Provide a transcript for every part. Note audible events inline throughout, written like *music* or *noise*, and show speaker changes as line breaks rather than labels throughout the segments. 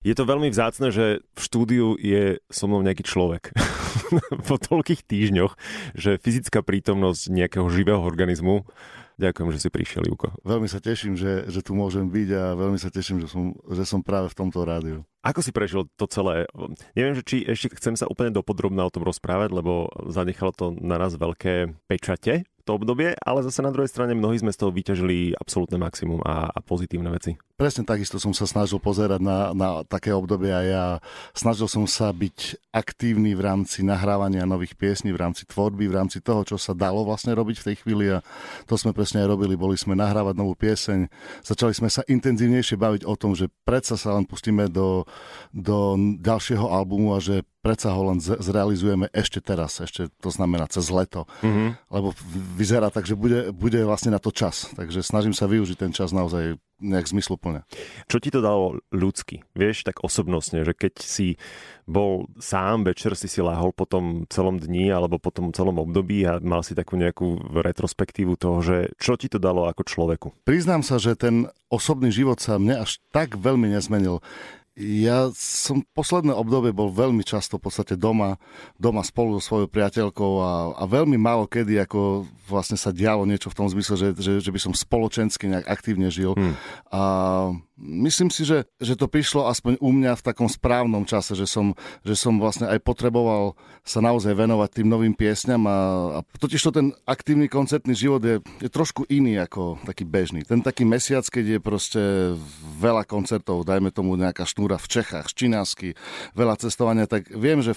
Je to veľmi vzácne, že v štúdiu je so mnou nejaký človek. *laughs* po toľkých týždňoch, že fyzická prítomnosť nejakého živého organizmu Ďakujem, že si prišiel, Juko.
Veľmi sa teším, že, že tu môžem byť a veľmi sa teším, že som, že som práve v tomto rádiu.
Ako si prežil to celé? Neviem, že či ešte chcem sa úplne dopodrobne o tom rozprávať, lebo zanechalo to na nás veľké pečate to obdobie, ale zase na druhej strane mnohí sme z toho vyťažili absolútne maximum a, a pozitívne veci.
Presne takisto som sa snažil pozerať na, na také obdobie a ja snažil som sa byť aktívny v rámci nahrávania nových piesní, v rámci tvorby, v rámci toho, čo sa dalo vlastne robiť v tej chvíli a to sme presne aj robili. Boli sme nahrávať novú pieseň, začali sme sa intenzívnejšie baviť o tom, že predsa sa len pustíme do, do ďalšieho albumu a že predsa ho len zrealizujeme ešte teraz, ešte to znamená cez leto. Mm-hmm. Lebo vyzerá tak, že bude, bude vlastne na to čas. Takže snažím sa využiť ten čas naozaj nejak zmysluplne.
Čo ti to dalo ľudsky? Vieš, tak osobnostne, že keď si bol sám, večer si si láhol po tom celom dni alebo po tom celom období a mal si takú nejakú retrospektívu toho, že čo ti to dalo ako človeku?
Priznám sa, že ten osobný život sa mne až tak veľmi nezmenil. Ja som posledné obdobie bol veľmi často v podstate doma, doma spolu so svojou priateľkou a, a veľmi málo kedy ako vlastne sa dialo niečo v tom zmysle, že, že, že by som spoločensky nejak aktívne žil. Hmm. A myslím si, že, že to prišlo aspoň u mňa v takom správnom čase, že som, že som vlastne aj potreboval sa naozaj venovať tým novým piesňam a, a totiž to ten aktívny koncertný život je, je trošku iný ako taký bežný. Ten taký mesiac, keď je proste veľa koncertov, dajme tomu nejaká šnúra v Čechách, Činásky, veľa cestovania, tak viem, že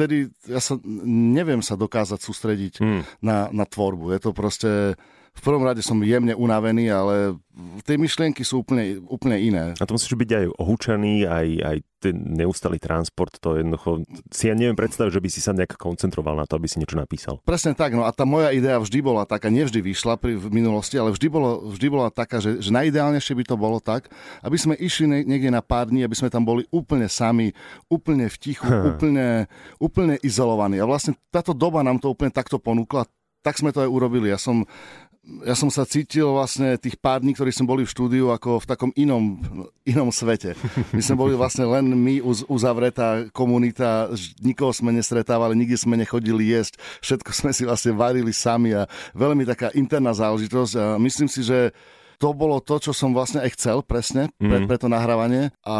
vtedy ja sa neviem sa dokázať sústrediť hmm. na, na tvorbu. Je to proste v prvom rade som jemne unavený, ale tie myšlienky sú úplne, úplne iné.
A to musíš byť aj ohúčaný, aj, aj ten neustalý transport, to jednoducho, si ja neviem predstaviť, že by si sa nejak koncentroval na to, aby si niečo napísal.
Presne tak, no a tá moja idea vždy bola taká, nevždy vyšla pri, v minulosti, ale vždy, bolo, vždy bola taká, že, že najideálnejšie by to bolo tak, aby sme išli niekde na pár dní, aby sme tam boli úplne sami, úplne v tichu, hm. úplne, úplne izolovaní. A vlastne táto doba nám to úplne takto ponúkla, tak sme to aj urobili. Ja som ja som sa cítil vlastne tých pár dní, ktorí sme boli v štúdiu, ako v takom inom, inom svete. My sme boli vlastne len my uz, uzavretá komunita, nikoho sme nestretávali, nikde sme nechodili jesť, všetko sme si vlastne varili sami a veľmi taká interná záležitosť a myslím si, že to bolo to, čo som vlastne aj chcel presne pre, mm. pre to nahrávanie a,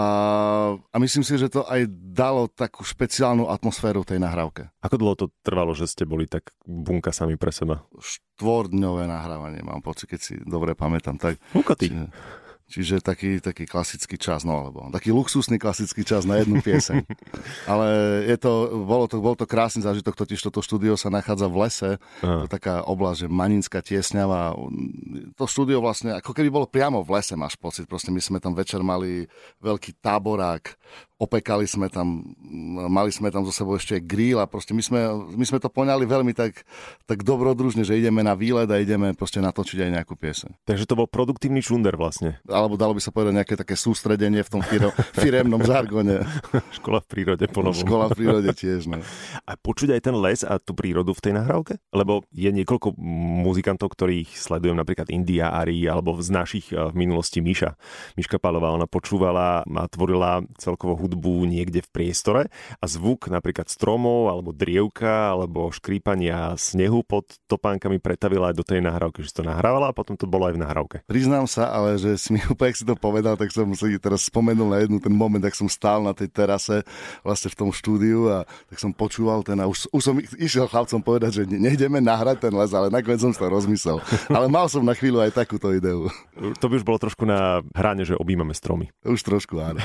a myslím si, že to aj dalo takú špeciálnu atmosféru tej nahrávke.
Ako dlho to trvalo, že ste boli tak bunka sami pre seba?
Štvordňové nahrávanie, mám pocit, keď si dobre pamätám. Tak,
Čiže,
Čiže taký, taký klasický čas, no alebo taký luxusný klasický čas na jednu pieseň. *laughs* Ale je to, bolo to, bol to krásny zážitok, totiž toto štúdio sa nachádza v lese. Aha. To je taká oblasť, že Maninská tiesňava. To štúdio vlastne, ako keby bolo priamo v lese, máš pocit. Proste my sme tam večer mali veľký táborák, opekali sme tam, mali sme tam zo sebou ešte grill a proste my sme, my sme to poňali veľmi tak, tak dobrodružne, že ideme na výlet a ideme proste natočiť aj nejakú pieseň.
Takže to bol produktívny šunder vlastne.
Alebo dalo by sa povedať nejaké také sústredenie v tom firo, firemnom žargone. *laughs*
Škola v prírode po novom.
Škola v prírode tiež, no.
A počuť aj ten les a tú prírodu v tej nahrávke? Lebo je niekoľko muzikantov, ktorých sledujem, napríklad India Ari, alebo z našich eh, v minulosti Miša. Miška Palová, ona počúvala a tvorila celkovo hudbu niekde v priestore a zvuk napríklad stromov alebo drievka alebo škrípania snehu pod topánkami pretavila aj do tej nahrávky, že to nahrávala a potom to bolo aj v nahrávke.
Priznám sa, ale že si mi *laughs* úplne, si to povedal, tak som si teraz spomenul na jednu ten moment, ak som stál na tej terase vlastne v tom štúdiu a tak som počúval ten a už, už som išiel chlapcom povedať, že nejdeme nahrať ten les, ale nakoniec som to rozmyslel. *laughs* Ale mal som na chvíľu aj takúto ideu.
To by už bolo trošku na hrane, že objímame stromy.
Už trošku, áno.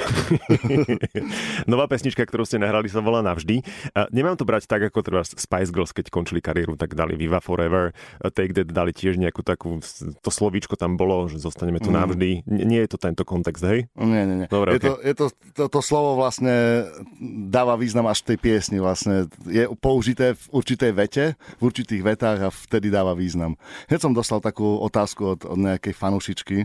*laughs* *laughs*
Nová pesnička, ktorú ste nahrali, sa volá Navždy. Nemám to brať tak, ako treba Spice Girls, keď končili kariéru, tak dali Viva Forever. Take That dali tiež nejakú takú, to slovíčko tam bolo, že zostaneme tu mm. navždy. Nie je to tento kontext, hej?
Nie, nie, nie. Dobre, je, okay. to, je to, to, to slovo vlastne dáva význam až tej piesni vlastne. Je použité v určitej vete, v určitých vetách a vtedy dáva význam. Hneď som dostal takú otázku od, od nejakej fanušičky,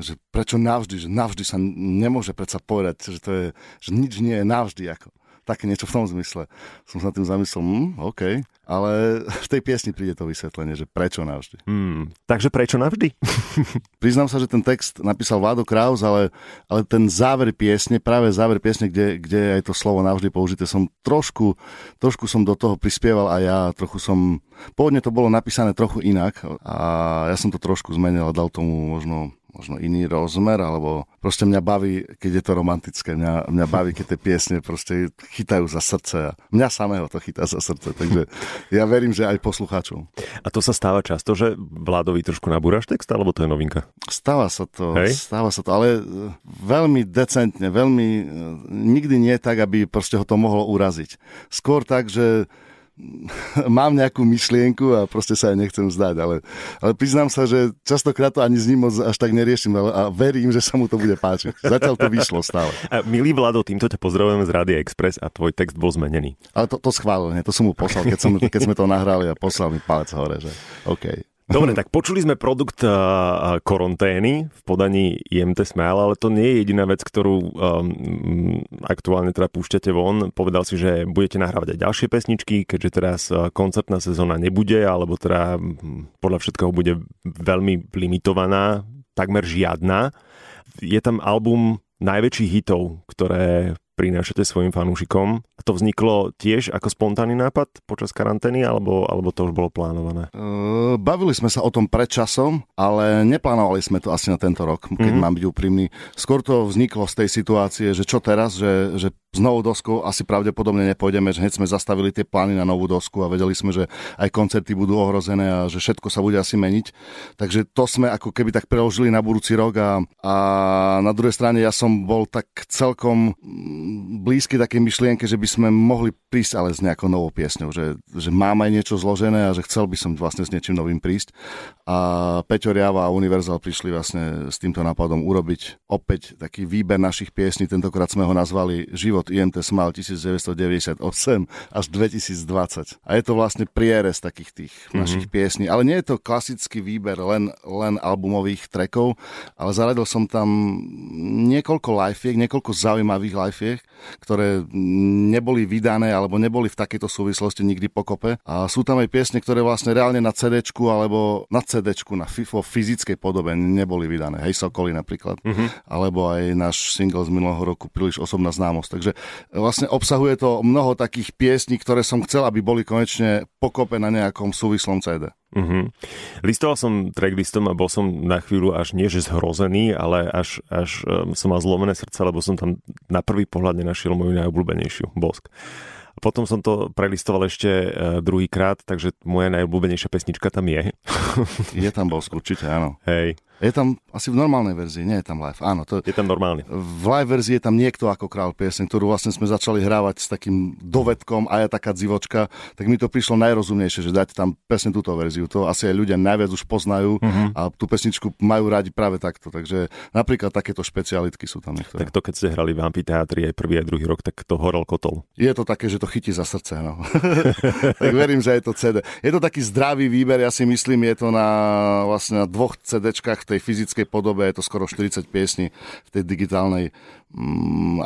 že prečo navždy, že navždy sa nemôže predsa povedať, že to je, že nič nie je navždy ako. Také niečo v tom zmysle. Som sa tým zamyslel, hm, OK, ale v tej piesni príde to vysvetlenie, že prečo navždy.
Hmm, takže prečo navždy? *laughs* *laughs*
Priznám sa, že ten text napísal Vádo Kraus, ale, ale ten záver piesne, práve záver piesne, kde, kde je aj to slovo navždy použité, som trošku, trošku som do toho prispieval a ja trochu som, pôvodne to bolo napísané trochu inak a ja som to trošku zmenil a dal tomu možno možno iný rozmer, alebo proste mňa baví, keď je to romantické, mňa, mňa baví, keď tie piesne proste chytajú za srdce a mňa samého to chytá za srdce, takže ja verím, že aj poslucháčom.
A to sa stáva často, že Vládovi trošku nabúraš text, alebo to je novinka?
Stáva sa to, Hej? stáva sa to, ale e, veľmi decentne, veľmi, e, nikdy nie tak, aby proste ho to mohlo uraziť. Skôr tak, že *laughs* mám nejakú myšlienku a proste sa aj nechcem zdať, ale, ale priznám sa, že častokrát to ani s ním moc až tak neriešim ale, a verím, že sa mu to bude páčiť. Zatiaľ to vyšlo stále. *laughs*
A milý Vlado, týmto ťa pozdravujeme z Rádia Express a tvoj text bol zmenený.
Ale to, to schválil, to som mu poslal, keď, som, keď sme to nahrali a poslal mi palec hore, že OK.
Dobre, tak počuli sme produkt uh, v podaní IMT Smile, ale to nie je jediná vec, ktorú um, aktuálne teda púšťate von. Povedal si, že budete nahrávať aj ďalšie pesničky, keďže teraz koncertná sezóna nebude, alebo teda podľa všetkého bude veľmi limitovaná, takmer žiadna. Je tam album najväčších hitov, ktoré prinášate svojim fanúšikom. To vzniklo tiež ako spontánny nápad počas karantény, alebo, alebo to už bolo plánované?
Uh, bavili sme sa o tom pred časom, ale neplánovali sme to asi na tento rok, keď mm-hmm. mám byť úprimný. Skôr to vzniklo z tej situácie, že čo teraz, že, že s novou doskou asi pravdepodobne nepôjdeme, že hneď sme zastavili tie plány na novú dosku a vedeli sme, že aj koncerty budú ohrozené a že všetko sa bude asi meniť. Takže to sme ako keby tak preložili na budúci rok a, a na druhej strane ja som bol tak celkom blízky také myšlienke, že by sme mohli prísť ale s nejakou novou piesňou, že, že mám aj niečo zložené a že chcel by som vlastne s niečím novým prísť. A Peťo Riava a Universal prišli vlastne s týmto nápadom urobiť opäť taký výber našich piesní, tentokrát sme ho nazvali Život od IMT Smile 1998 až 2020. A je to vlastne prierez takých tých mm-hmm. našich piesní. Ale nie je to klasický výber len, len albumových trekov, ale zaradil som tam niekoľko liveiek, niekoľko zaujímavých liveiek, ktoré neboli vydané alebo neboli v takejto súvislosti nikdy pokope. A sú tam aj piesne, ktoré vlastne reálne na CD alebo na CD na vo fyzickej podobe neboli vydané. Hej Sokoly napríklad. Mm-hmm. Alebo aj náš single z minulého roku Príliš osobná známosť. Takže vlastne obsahuje to mnoho takých piesní, ktoré som chcel, aby boli konečne pokope na nejakom súvislom CD.
Uh-huh. Listoval som tracklistom a bol som na chvíľu až nie že zhrozený, ale až, až um, som mal zlomené srdce, lebo som tam na prvý pohľad nenašiel moju najobľúbenejšiu, Bosk. Potom som to prelistoval ešte uh, druhýkrát, takže moja najobľúbenejšia pesnička tam je.
je tam Bosk, určite, áno.
Hej.
Je tam asi v normálnej verzii, nie je tam live. Áno, to,
je tam normálne.
V live verzii je tam niekto ako král piesne, ktorú vlastne sme začali hrávať s takým dovedkom a ja taká dzivočka, tak mi to prišlo najrozumnejšie, že dať tam presne túto verziu. To asi aj ľudia najviac už poznajú uh-huh. a tú pesničku majú radi práve takto. Takže napríklad takéto špecialitky sú tam niektoré.
Tak to, keď ste hrali v amfiteátri aj prvý aj druhý rok, tak to horol kotol.
Je to také, že to chytí za srdce. No. *laughs* tak verím, že je to CD. Je to taký zdravý výber, ja si myslím, je to na, vlastne na dvoch CDčkách v tej fyzickej podobe, je to skoro 40 piesní v tej digitálnej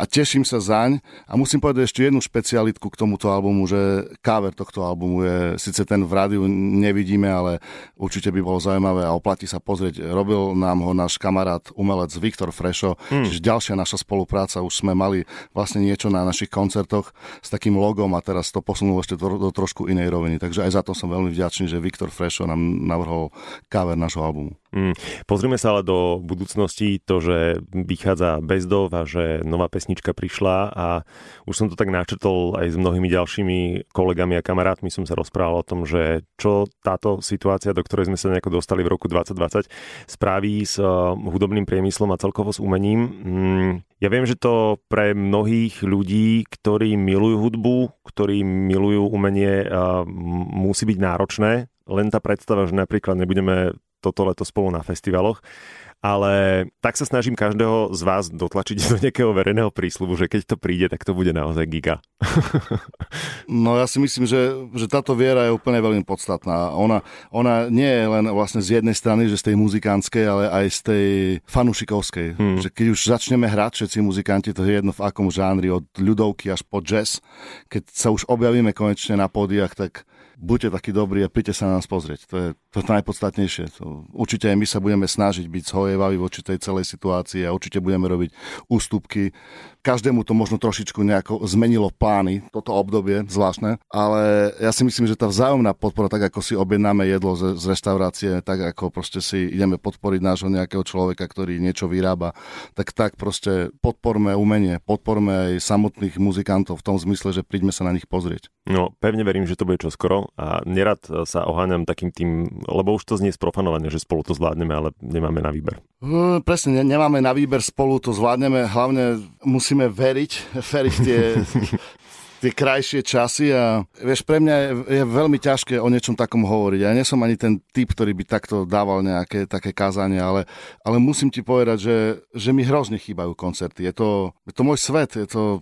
a teším sa zaň. A musím povedať ešte jednu špecialitku k tomuto albumu, že cover tohto albumu je, síce ten v rádiu nevidíme, ale určite by bolo zaujímavé a oplatí sa pozrieť. Robil nám ho náš kamarát, umelec Viktor Frešo, hmm. čiže ďalšia naša spolupráca. Už sme mali vlastne niečo na našich koncertoch s takým logom a teraz to posunul ešte do, trošku inej roviny. Takže aj za to som veľmi vďačný, že Viktor Frešo nám navrhol cover nášho albumu.
Hmm. Pozrime sa ale do budúcnosti, to, že vychádza Bezdov a že že nová pesnička prišla a už som to tak načrtol aj s mnohými ďalšími kolegami a kamarátmi som sa rozprával o tom, že čo táto situácia, do ktorej sme sa nejako dostali v roku 2020, spraví s eh, hudobným priemyslom a celkovo s umením. Mm, ja viem, že to pre mnohých ľudí, ktorí milujú hudbu, ktorí milujú umenie, eh, musí byť náročné. Len tá predstava, že napríklad nebudeme toto leto spolu na festivaloch ale tak sa snažím každého z vás dotlačiť do nejakého verejného prísľubu, že keď to príde, tak to bude naozaj giga. *laughs*
no ja si myslím, že, že táto viera je úplne veľmi podstatná. Ona, ona nie je len vlastne z jednej strany, že z tej muzikánskej, ale aj z tej fanušikovskej. Hmm. Že keď už začneme hrať všetci muzikanti, to je jedno v akom žánri, od ľudovky až po jazz, keď sa už objavíme konečne na pódiach, tak buďte takí dobrí a príďte sa na nás pozrieť. To je to najpodstatnejšie. To, určite aj my sa budeme snažiť byť zhojevaví voči tej celej situácii a určite budeme robiť ústupky. Každému to možno trošičku nejako zmenilo plány, toto obdobie zvláštne, ale ja si myslím, že tá vzájomná podpora, tak ako si objednáme jedlo z, z reštaurácie, tak ako proste si ideme podporiť nášho nejakého človeka, ktorý niečo vyrába, tak tak proste podporme umenie, podporme aj samotných muzikantov v tom zmysle, že príďme sa na nich pozrieť.
No, pevne verím, že to bude čoskoro a nerad sa oháňam takým tým, lebo už to znie sprofanované, že spolu to zvládneme, ale nemáme na výber.
No, presne, nemáme na výber, spolu to zvládneme, hlavne musíme veriť, *laughs* veriť tie tie krajšie časy a vieš, pre mňa je, je veľmi ťažké o niečom takom hovoriť. Ja nie som ani ten typ, ktorý by takto dával nejaké také kázanie, ale, ale musím ti povedať, že, že mi hrozne chýbajú koncerty. Je to, je to môj svet, je to,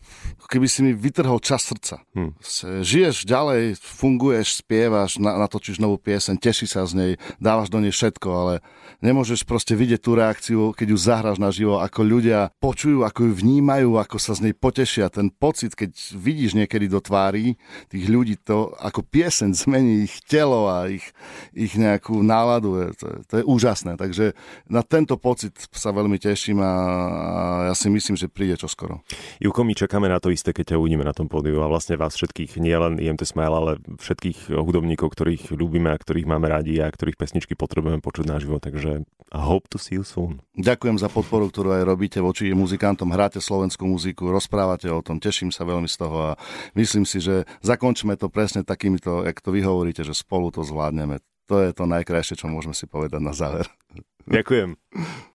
keby si mi vytrhol čas srdca. Hmm. Žiješ ďalej, funguješ, spievaš, natočíš novú piesen, teší sa z nej, dávaš do nej všetko, ale nemôžeš proste vidieť tú reakciu, keď ju zahráš naživo, ako ľudia počujú, ako ju vnímajú, ako sa z nej potešia. Ten pocit, keď vidíš niekedy do tvári tých ľudí, to ako piesen zmení ich telo a ich, ich nejakú náladu. Je, to, je, to je úžasné. Takže na tento pocit sa veľmi teším a, a ja si myslím, že príde čo skoro.
Juko, my čakáme na to isté, keď ťa uvidíme na tom pódiu a vlastne vás všetkých, nielen IMT Smile, ale všetkých hudobníkov, ktorých ľúbime a ktorých máme radi a ktorých pesničky potrebujeme počuť naživo. Takže hope to see you soon.
Ďakujem za podporu, ktorú aj robíte voči muzikantom. Hráte slovenskú muziku, rozprávate o tom, teším sa veľmi z toho a myslím si, že zakončíme to presne takýmito, jak to vy hovoríte, že spolu to zvládneme. To je to najkrajšie, čo môžeme si povedať na záver.
Ďakujem.